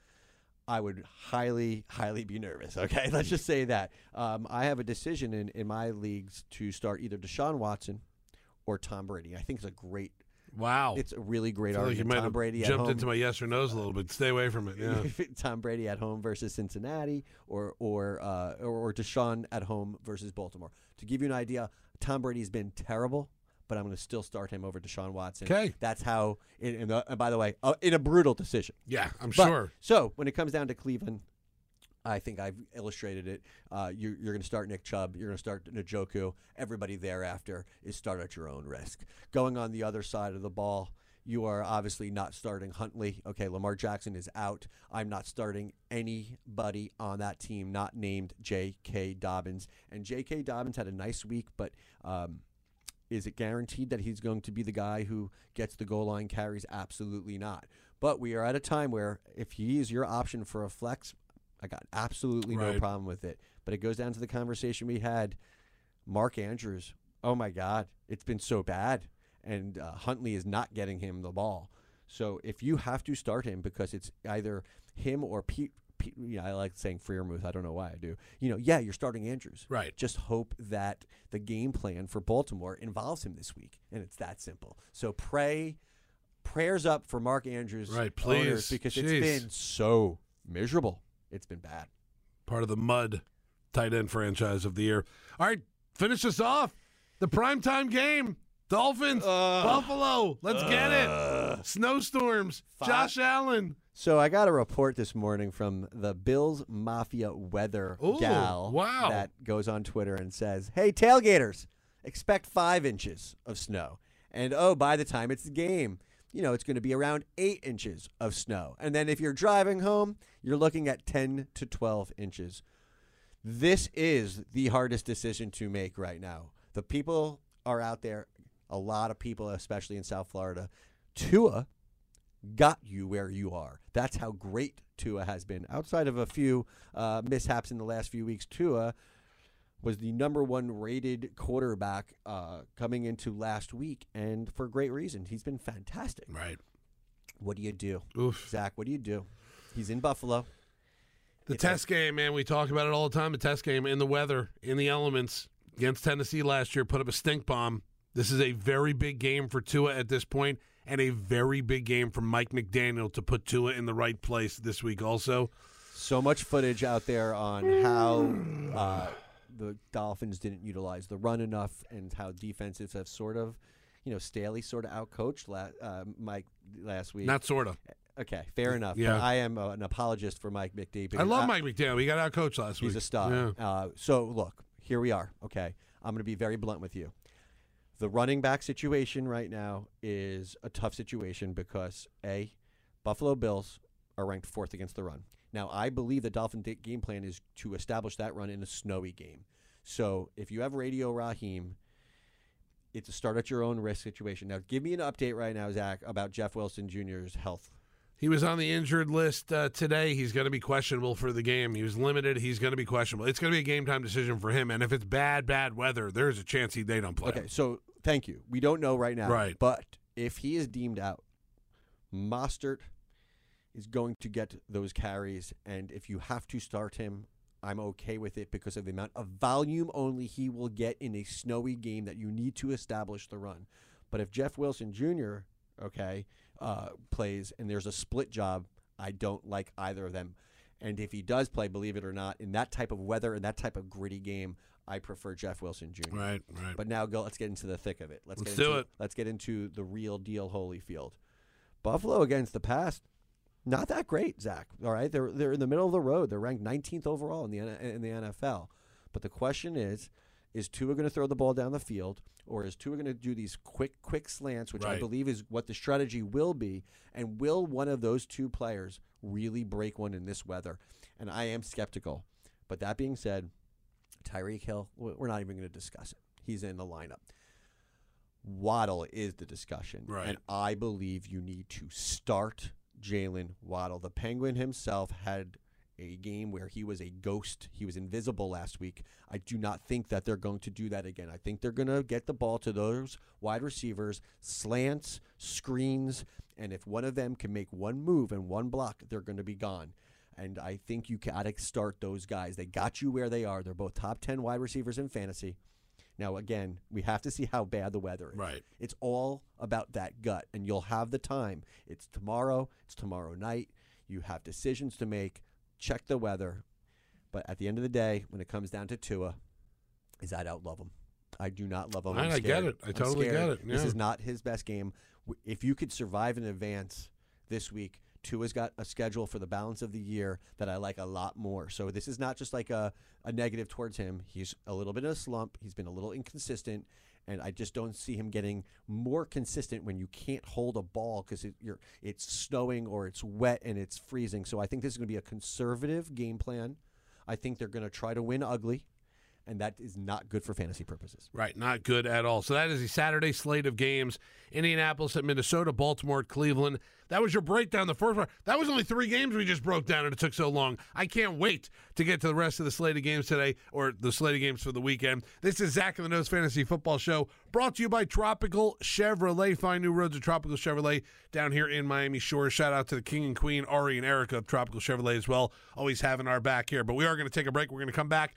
S3: I would highly, highly be nervous. Okay, *laughs* let's just say that. Um, I have a decision in, in my leagues to start either Deshaun Watson or Tom Brady. I think it's a great,
S2: wow.
S3: it's a really great
S2: feel like you
S3: argument.
S2: might
S3: Tom
S2: have
S3: Brady at
S2: jumped
S3: home.
S2: into my yes or no's a little bit. Stay away from it. Yeah. *laughs*
S3: Tom Brady at home versus Cincinnati, or or, uh, or or Deshaun at home versus Baltimore. To give you an idea, Tom Brady's been terrible, but I'm going to still start him over Deshaun Watson.
S2: Okay.
S3: that's how. In, in the, and by the way, uh, in a brutal decision.
S2: yeah, I'm
S3: But-
S2: sure.
S3: So when it comes down to Cleveland, I think I've illustrated it. Uh, you, you're going to start Nick Chubb. You're going to start Njoku. Everybody thereafter is start at your own risk. Going on the other side of the ball, you are obviously not starting Huntley. Okay, Lamar Jackson is out. I'm not starting anybody on that team not named J.K. Dobbins. And J.K. Dobbins had a nice week, but um, is it guaranteed that he's going to be the guy who gets the goal line carries? Absolutely not. But we are at a time where if he is your option for a flex, I got absolutely no problem with it. But it goes down to the conversation we had. Mark Andrews, oh my God, it's been so bad. And uh, Huntley is not getting him the ball. So if you have to start him because it's either him or Pete, Pete you know, I like saying Freiermuth. I don't know why I do. You know, yeah, you're starting Andrews.
S2: Right.
S3: Just hope that the game plan for Baltimore involves him this week, and it's that simple. So pray, prayers up for Mark Andrews,
S2: Right, please.
S3: because
S2: Jeez.
S3: it's been so miserable. It's been bad.
S2: Part of the mud tight end franchise of the year. All right, finish us off. The primetime game. Dolphins, uh, Buffalo. Let's get it. Uh, Snowstorms.
S3: Five-
S2: Josh Allen.
S3: So I got a report this morning from the Bills Mafia weather
S2: Ooh,
S3: gal
S2: wow.
S3: that goes on Twitter and says, "Hey tailgaters, expect five inches of snow, and oh, by the time it's the game, you know it's going to be around eight inches of snow, and then if you're driving home, you're looking at ten to twelve inches. This is the hardest decision to make right now. The people are out there, a lot of people, especially in South Florida. Tua got you where you are. That's how great Tua has been. Outside of a few uh, mishaps in the last few weeks, Tua was the number one rated quarterback uh, coming into last week, and for great reason. He's been fantastic.
S2: Right.
S3: What do you do,
S2: Oof.
S3: Zach? What do you do? He's in Buffalo.
S2: The
S3: It's a-
S2: test game, man. We talk about it all the time. The test game in the weather, in the elements against Tennessee last year, put up a stink bomb. This is a very big game for Tua at this point, and a very big game for Mike McDaniel to put Tua in the right place this week. Also,
S3: So much footage out there on how uh, the Dolphins didn't utilize the run enough, and how defenses have sort of, you know, Staley sort of outcoached la- uh, Mike last week.
S2: not sorta.
S3: okay, fair enough.
S2: Yeah.
S3: But I am uh, an apologist for Mike McD.
S2: I love Mike McDaniel. He got out coached last week.
S3: He's a star.
S2: Yeah.
S3: Uh, so look, here we are. Okay, I'm going to be very blunt with you. The running back situation right now is a tough situation because a Buffalo Bills are ranked fourth against the run. Now I believe the Dolphin game plan is to establish that run in a snowy game. So if you have Radio Raheem, it's a start at your own risk situation. Now give me an update right now, Zach, about Jeff Wilson Jr.'s health.
S2: He was on the injured list uh, today. He's going to be questionable for the game. He was limited. He's going to be questionable. It's going to be a game time decision for him. And if it's bad, bad weather, there's a chance he they don't play.
S3: Okay, so thank you. We don't know right now.
S2: Right.
S3: But if he is deemed out, Mostert is going to get those carries. And if you have to start him, I'm okay with it because of the amount of volume only he will get in a snowy game that you need to establish the run. But if Jeff Wilson Jr., okay, uh, plays and there's a split job, I don't like either of them. And if he does play, believe it or not, in that type of weather and that type of gritty game, I prefer Jeff Wilson Jr.
S2: Right, right.
S3: But now go. Let's get into the thick of it. Let's,
S2: Let's
S3: get
S2: do
S3: into,
S2: it.
S3: Let's get into the real deal, Holyfield. Buffalo against the pass, not that great, Zach. All right, they're they're in the middle of the road. They're ranked 19th overall in the in the NFL. But the question is, is Tua going to throw the ball down the field, or is Tua going to do these quick quick slants, which I believe is what the strategy will be? And will one of those two players really break one in this weather? And I am skeptical. But that being said, Tyreek Hill, we're not even going to discuss it. He's in the lineup. Waddle is the discussion.
S2: Right.
S3: And I believe you need to start Jaylen Waddle. The Penguin himself had a game where he was a ghost. He was invisible last week. I do not think that they're going to do that again. I think they're going to get the ball to those wide receivers, slants, screens, and if one of them can make one move and one block, they're going to be gone. And I think you got to start those guys. They got you where they are. They're both top 10 wide receivers in fantasy. Now, again, we have to see how bad the weather is.
S2: Right.
S3: It's all about that gut, and you'll have the time. It's tomorrow, it's tomorrow night. You have decisions to make. Check the weather. But at the end of the day, when it comes down to Tua, is I don't love him. I do not love him. I'm
S2: I- get it. I
S3: I'm
S2: totally get
S3: scared.
S2: it.
S3: This is not his best game. If you could survive in advance this week, Tua's got a schedule for the balance of the year that I like a lot more. So this is not just like a, a negative towards him. He's a little bit in a slump. He's been a little inconsistent. And I just don't see him getting more consistent when you can't hold a ball because it, it's snowing or it's wet and it's freezing. So I think this is going to be a conservative game plan. I think they're going to try to win ugly, and that is not good for fantasy purposes.
S2: Right, not good at all. So that is the Saturday slate of games: Indianapolis at Minnesota, Baltimore at Cleveland. That was your breakdown. The first part. That was only three games we just broke down, and it took so long. I can't wait to get to the rest of the slate of games today, or the slate of games for the weekend. This is Zach and the Nose Fantasy Football Show, brought to you by Tropical Chevrolet. Find new roads at Tropical Chevrolet down here in Miami Shores. Shout out to the King and Queen, Ari and Erica of Tropical Chevrolet as well. Always having our back here. But we are going to take a break. We're going to come back,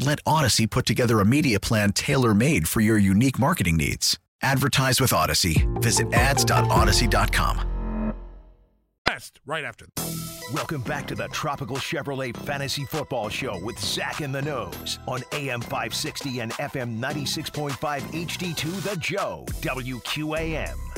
S6: Let Audacy put together a media plan tailor made for your unique marketing needs. Advertise with Audacy. Visit ads.audacy.com.
S2: Best right after.
S1: Welcome back to the Tropical Chevrolet Fantasy Football Show with Zach in the Nose on AM 560 and FM 96.5 HD2 The Joe, WQAM.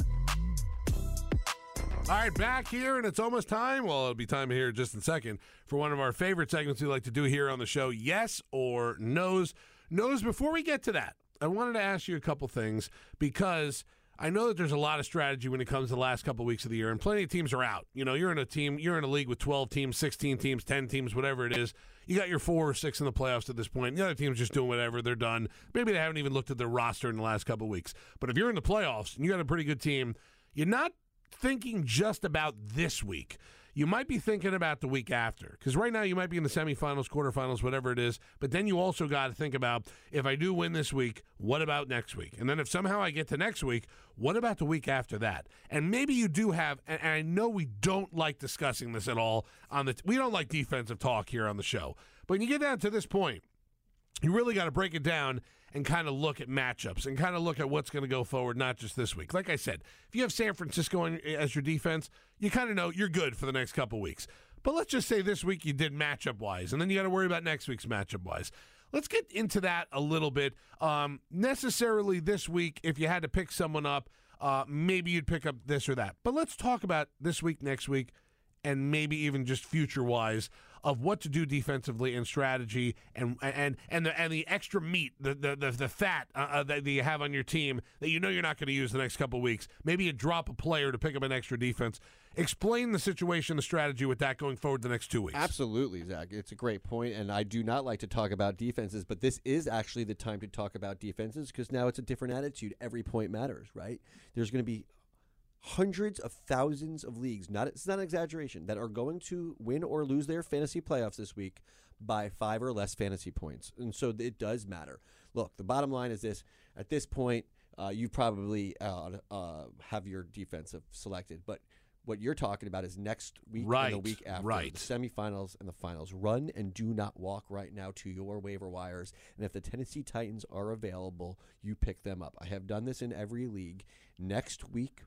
S2: All right, back here, and it's almost time. Well, it'll be time here in just in a second for one of our favorite segments we like to do here on the show Yes or No's. No's, before we get to that, I wanted to ask you a couple things because I know that there's a lot of strategy when it comes to the last couple of weeks of the year, and plenty of teams are out. You know, you're in a team, you're in a league with 12 teams, 16 teams, 10 teams, whatever it is. You got your four or six in the playoffs at this point. The other team's just doing whatever. They're done. Maybe they haven't even looked at their roster in the last couple of weeks. But if you're in the playoffs and you got a pretty good team, you're not thinking just about this week. You might be thinking about the week after because right now you might be in the semifinals, quarterfinals, whatever it is. But then you also got to think about if I do win this week, what about next week? And then if somehow I get to next week, what about the week after that? And maybe you do have. And I know we don't like discussing this at all on the. We don't like defensive talk here on the show. But when you get down to this point, you really got to break it down and kind of look at matchups and kind of look at what's going to go forward, not just this week. Like I said, if you have San Francisco as your defense, you kind of know you're good for the next couple weeks. But let's just say this week you did matchup wise, and then you got to worry about next week's matchup wise. Let's get into that a little bit. Um, necessarily this week, if you had to pick someone up, uh, maybe you'd pick up this or that. But let's talk about this week, next week, and maybe even just future wise of what to do defensively and strategy and and and the and the extra meat, the the the, the fat uh, uh that you have on your team that you know you're not going to use the next couple weeks. Maybe you drop a player to pick up an extra defense. Explain the situation, the strategy with that going forward the next two weeks.
S3: Absolutely, Zach. It's a great point, and I do not like to talk about defenses, but this is actually the time to talk about defenses because now it's a different attitude. Every point matters, right? There's going to be hundreds of thousands of leagues, not it's not an exaggeration, that are going to win or lose their fantasy playoffs this week by five or less fantasy points. And so it does matter. Look, the bottom line is this at this point, uh, you probably uh, uh, have your defensive selected, but what you're talking about is next week
S2: right,
S3: and the week after
S2: right.
S3: the semifinals and the finals. Run and do not walk right now to your waiver wires. And if the Tennessee Titans are available, you pick them up. I have done this in every league. Next week,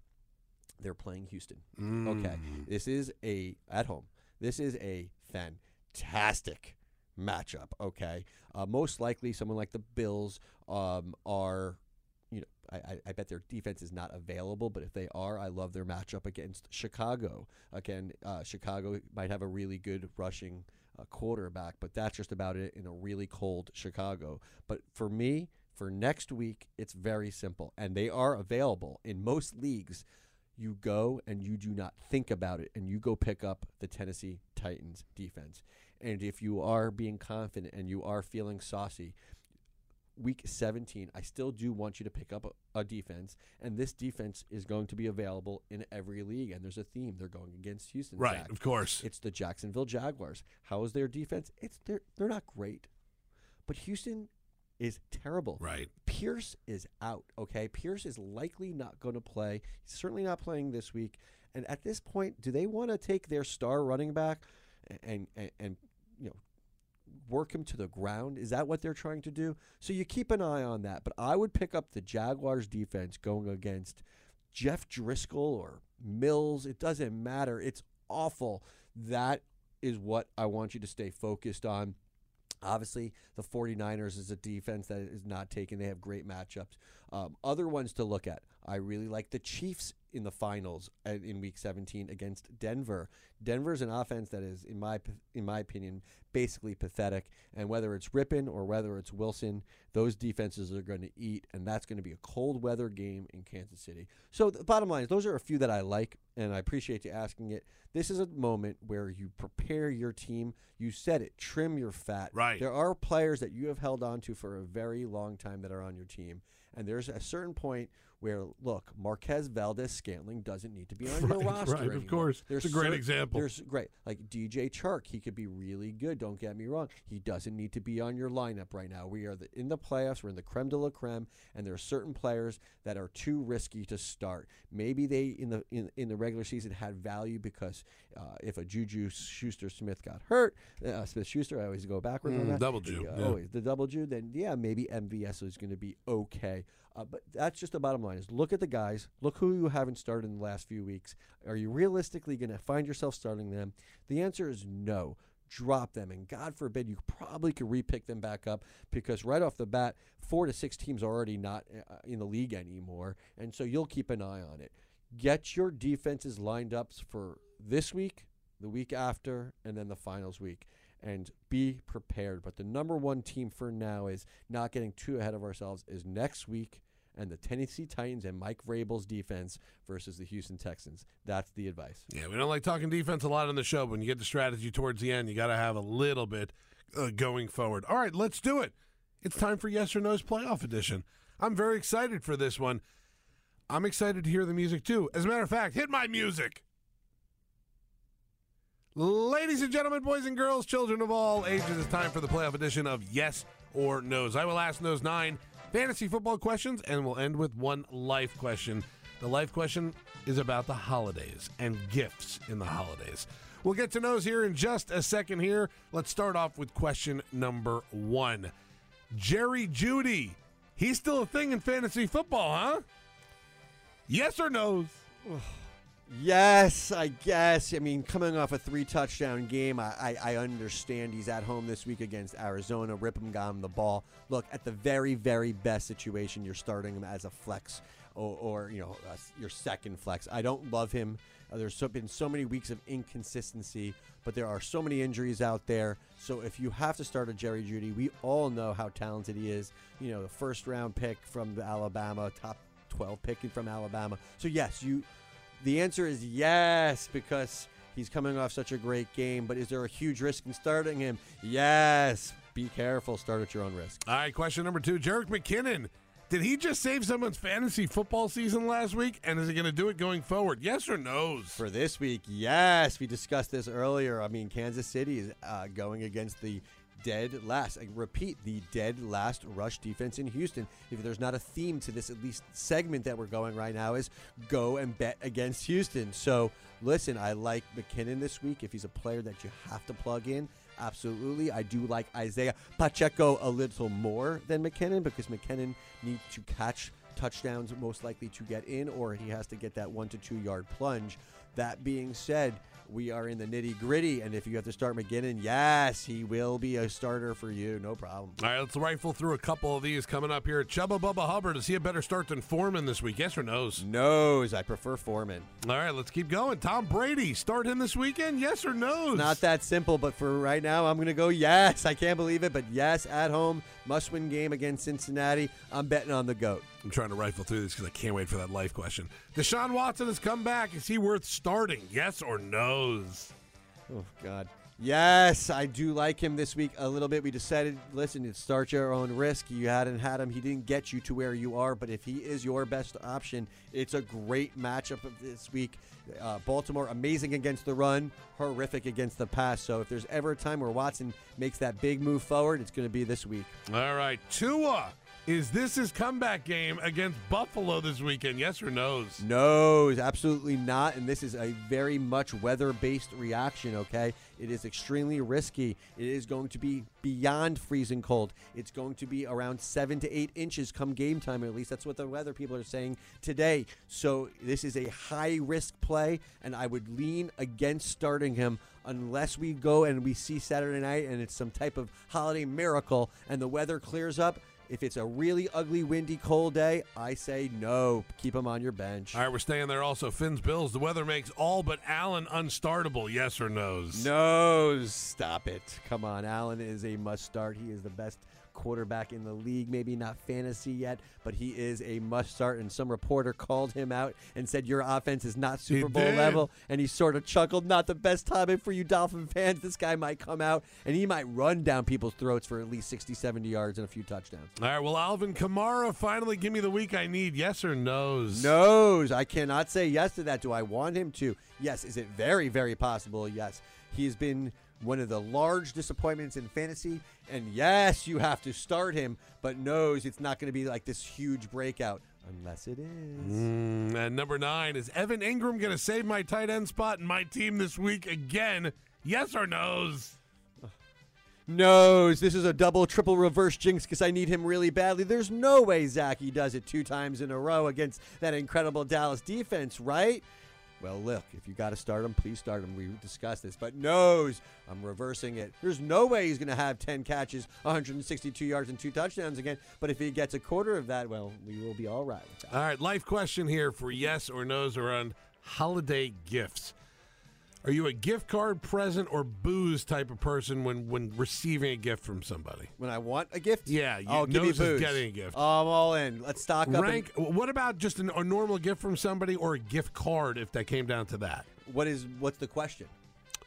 S3: they're playing Houston.
S2: Mm.
S3: Okay, this is a at home. This is a fantastic matchup. Okay, uh, most likely someone like the Bills um, are. You know, I, I bet their defense is not available, but if they are, I love their matchup against Chicago. Again, uh, Chicago might have a really good rushing uh, quarterback, but that's just about it in a really cold Chicago. But for me, for next week, it's very simple, and they are available in most leagues you go and you do not think about it and you go pick up the Tennessee Titans defense. And if you are being confident and you are feeling saucy, week 17, I still do want you to pick up a, a, defense. And this defense is going to be available in every league. And there's a theme. They're going against Houston.
S2: Right,
S3: Zach.
S2: of course.
S3: It's the Jacksonville Jaguars. How is their defense? It's they're, they're not great. But Houston is terrible.
S2: Right.
S3: Pierce is out. Okay. Pierce is likely not going to play. He's certainly not playing this week. And at this point, do they want to take their star running back and, and, and you know work him to the ground? Is that what they're trying to do? So you keep an eye on that. But I would pick up the Jaguars defense going against Jeff Driskel or Mills. It doesn't matter. It's awful. That is what I want you to stay focused on. Obviously, the 49ers is a defense that is not taken. They have great matchups. Um, other ones to look at. I really like the Chiefs in the finals uh, in Week 17 against Denver. Denver's an offense that is, in my in my opinion, basically pathetic. And whether it's Rypien or whether it's Wilson, those defenses are going to eat, and that's going to be a cold weather game in Kansas City. So the bottom line is, those are a few that I like, and I appreciate you asking it. This is a moment where you prepare your team. You said it, trim your fat.
S2: Right.
S3: There are players that you have held on to for a very long time that are on your team. And there's a certain point where look, Marquez Valdes-Scantling doesn't need to be on *laughs* your
S2: Right,
S3: roster.
S2: right, of course.
S3: There's
S2: It's a great
S3: cer-
S2: example.
S3: There's great, like DJ Chark. He could be really good. Don't get me wrong. He doesn't need to be on your lineup right now. We are the, in the playoffs. We're in the creme de la creme, and there are certain players that are too risky to start. Maybe they in the in, in the regular season had value because uh, if a Juju Schuster Smith got hurt, uh, Smith Schuster, I always go backwards on
S2: Mm,
S3: that.
S2: double Jew,
S3: Uh,
S2: yeah.
S3: Always the double Jew. Then yeah, maybe MVS is going to be okay. Uh, but that's just the bottom line: is look at the guys, look who you haven't started in the last few weeks. Are you realistically going to find yourself starting them? The answer is no. Drop them, and God forbid you probably could repick them back up because right off the bat, four to six teams are already not uh, in the league anymore, and so you'll keep an eye on it. Get your defenses lined up for this week, the week after, and then the finals week and be prepared. But the number one team for now is not getting too ahead of ourselves is next week and the Tennessee Titans and Mike Vrabel's defense versus the Houston Texans. That's the advice.
S2: Yeah, we don't like talking defense a lot on the show. But when you get the strategy towards the end, you got to have a little bit uh, going forward. All right, let's do it. It's time for Yes or No's playoff edition. I'm very excited for this one. I'm excited to hear the music too. As a matter of fact, hit my music. Ladies and gentlemen, boys and girls, children of all ages, it's time for the playoff edition of Yes or No's. I will ask those nine fantasy football questions and we'll end with one life question. The life question is about the holidays and gifts in the holidays. We'll get to those here in just a second here. Let's start off with question number one. Jerry Jeudy. He's still a thing in fantasy football, huh? Yes or no's?
S3: Yes, I guess. I mean, coming off a three touchdown game, I, I, I understand he's at home this week against Arizona. Rypien, got him the ball. Look, at the very, very best situation, you're starting him as a flex or, or you know, uh, your second flex. I don't love him. Uh, there's so, been so many weeks of inconsistency, but there are so many injuries out there. So if you have to start a Jerry Jeudy, we all know how talented he is. You know, the first round pick from Alabama, top 12 picking from Alabama. So yes, you the answer is yes, because he's coming off such a great game. But is there a huge risk in starting him? Yes. Be careful. Start at your own risk.
S2: All right, question number two. Jerick McKinnon. Did he just save someone's fantasy football season last week? And is he going to do it going forward? Yes or no's?
S3: For this week, yes. We discussed this earlier. I mean, Kansas City is uh, going against the dead last. I repeat, the dead last rush defense in Houston. If there's not a theme to this, at least segment that we're going right now is go and bet against Houston. So listen, I like McKinnon this week. If he's a player that you have to plug in, absolutely. I do like Isaiah Pacheco a little more than McKinnon because McKinnon needs to catch touchdowns most likely to get in, or he has to get that one to two yard plunge. That being said, we are in the nitty gritty, and if you have to start McKinnon, yes, he will be a starter for you, no problem.
S2: All right, let's rifle through a couple of these coming up here. Chuba Bubba Hubbard, is he a better start than Foreman this week? Yes or no's?
S3: No's. I prefer Foreman.
S2: All right, let's keep going. Tom Brady, start him this weekend? Yes or no's?
S3: Not that simple, but for right now, I'm going to go yes. I can't believe it, but yes, at home, must win game against Cincinnati. I'm betting on the GOAT.
S2: I'm trying to rifle through this because I can't wait for that life question. Deshaun Watson has come back. Is he worth starting? Yes or no's?
S3: Oh, God. Yes, I do like him this week a little bit. We decided, listen, it's start your own risk. You hadn't had him. He didn't get you to where you are, but if he is your best option, it's a great matchup of this week. Uh, Baltimore, amazing against the run, horrific against the pass. So if there's ever a time where Watson makes that big move forward, it's going to be this week.
S2: All right, Tua. Is this his comeback game against Buffalo this weekend? Yes or no's?
S3: No, absolutely not. And this is a very much weather based reaction, okay? It is extremely risky. It is going to be beyond freezing cold. It's going to be around seven to eight inches come game time, at least. That's what the weather people are saying today. So this is a high risk play, and I would lean against starting him unless we go and we see Saturday night and it's some type of holiday miracle and the weather clears up. If it's a really ugly, windy, cold day, I say no. Keep him on your bench.
S2: All right, we're staying there also. Finn's Bills. The weather makes all but Allen unstartable. Yes or no's?
S3: No, stop it. Come on. Allen is a must start. He is the best quarterback in the league. Maybe not fantasy yet, but he is a must start. And some reporter called him out and said, Your offense is not Super Bowl
S2: did.
S3: level. And he sort of chuckled, Not the best timing for you, Dolphin fans. This guy might come out and he might run down people's throats for at least 60, 70 yards and a few touchdowns.
S2: All right. Well, Alvin Kamara finally give me the week I need. Yes or no's?
S3: No's. I cannot say yes to that. Do I want him to? Yes. Is it very, very possible? Yes. He's been one of the large disappointments in fantasy. And yes, you have to start him, but knows it's not going to be like this huge breakout unless it is.
S2: Mm, and number nine is Evan Engram going to save my tight end spot in my team this week again? Yes or no's?
S3: Knows this is a double, triple reverse jinx because I need him really badly. There's no way Zachy does it two times in a row against that incredible Dallas defense, right? Well, look, if you got to start him, please start him. We discussed this, but knows I'm reversing it. There's no way he's going to have 10 catches, 162 yards, and two touchdowns again. But if he gets a quarter of that, well, we will be all right.
S2: All right. Life question here for yes or no's around holiday gifts. Are you a gift card, present, or booze type of person when, when receiving a gift from somebody?
S3: When I want a gift,
S2: Yeah, you,
S3: oh, give me booze.
S2: getting a gift.
S3: Oh, I'm all in. Let's stock up. and-
S2: Rank. What about just an, a normal gift from somebody or a gift card if that came down to that?
S3: what is what's the question?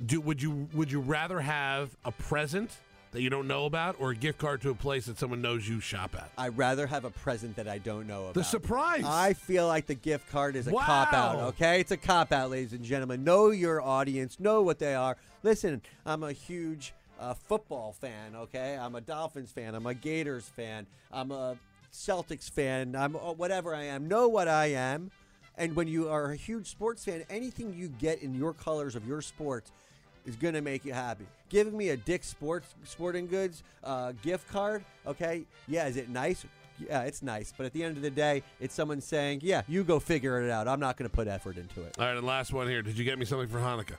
S2: Do would you would you rather have a present that you don't know about or a gift card to a place that someone knows you shop at?
S3: I'd rather have a present that I don't know about.
S2: The surprise.
S3: I feel like the gift card is a
S2: Wow.
S3: cop out, okay? It's a cop out, ladies and gentlemen. Know your audience, know what they are. Listen, I'm a huge uh, football fan, okay? I'm a Dolphins fan, I'm a Gators fan, I'm a Celtics fan, I'm uh, whatever I am. Know what I am. And when you are a huge sports fan, anything you get in your colors of your sport is going to make you happy. Giving me a Dick's Sports Sporting Goods uh, gift card, okay? Yeah, is it nice? Yeah, it's nice. But at the end of the day, it's someone saying, "Yeah, you go figure it out. I'm not going to put effort into it."
S2: All right, and last one here. Did you get me something for Hanukkah?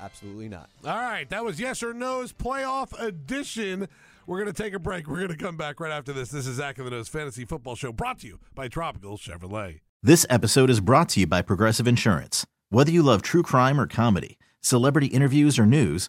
S3: Absolutely not.
S2: All right, that was yes or no's playoff edition. We're going to take a break. We're going to come back right after this. This is Zach and the Nose Fantasy Football Show brought to you by Tropical Chevrolet.
S7: This episode is brought to you by Progressive Insurance. Whether you love true crime or comedy, celebrity interviews or news,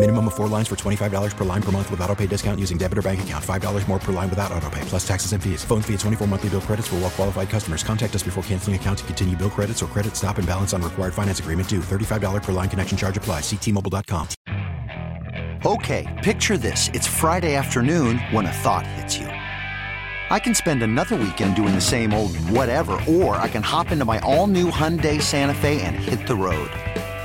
S8: Minimum of four lines for $25 per line per month with auto pay discount using debit or bank account. $5 more per line without auto pay, plus taxes and fees. Phone fee at 24 monthly bill credits for all well qualified customers. Contact us before canceling account to continue bill credits or credit stop and balance on required finance agreement due. $35 per line connection charge apply. Ctmobile.com.
S4: Okay, picture this. It's Friday afternoon when a thought hits you. I can spend another weekend doing the same old whatever, or I can hop into my all new Hyundai Santa Fe and hit the road.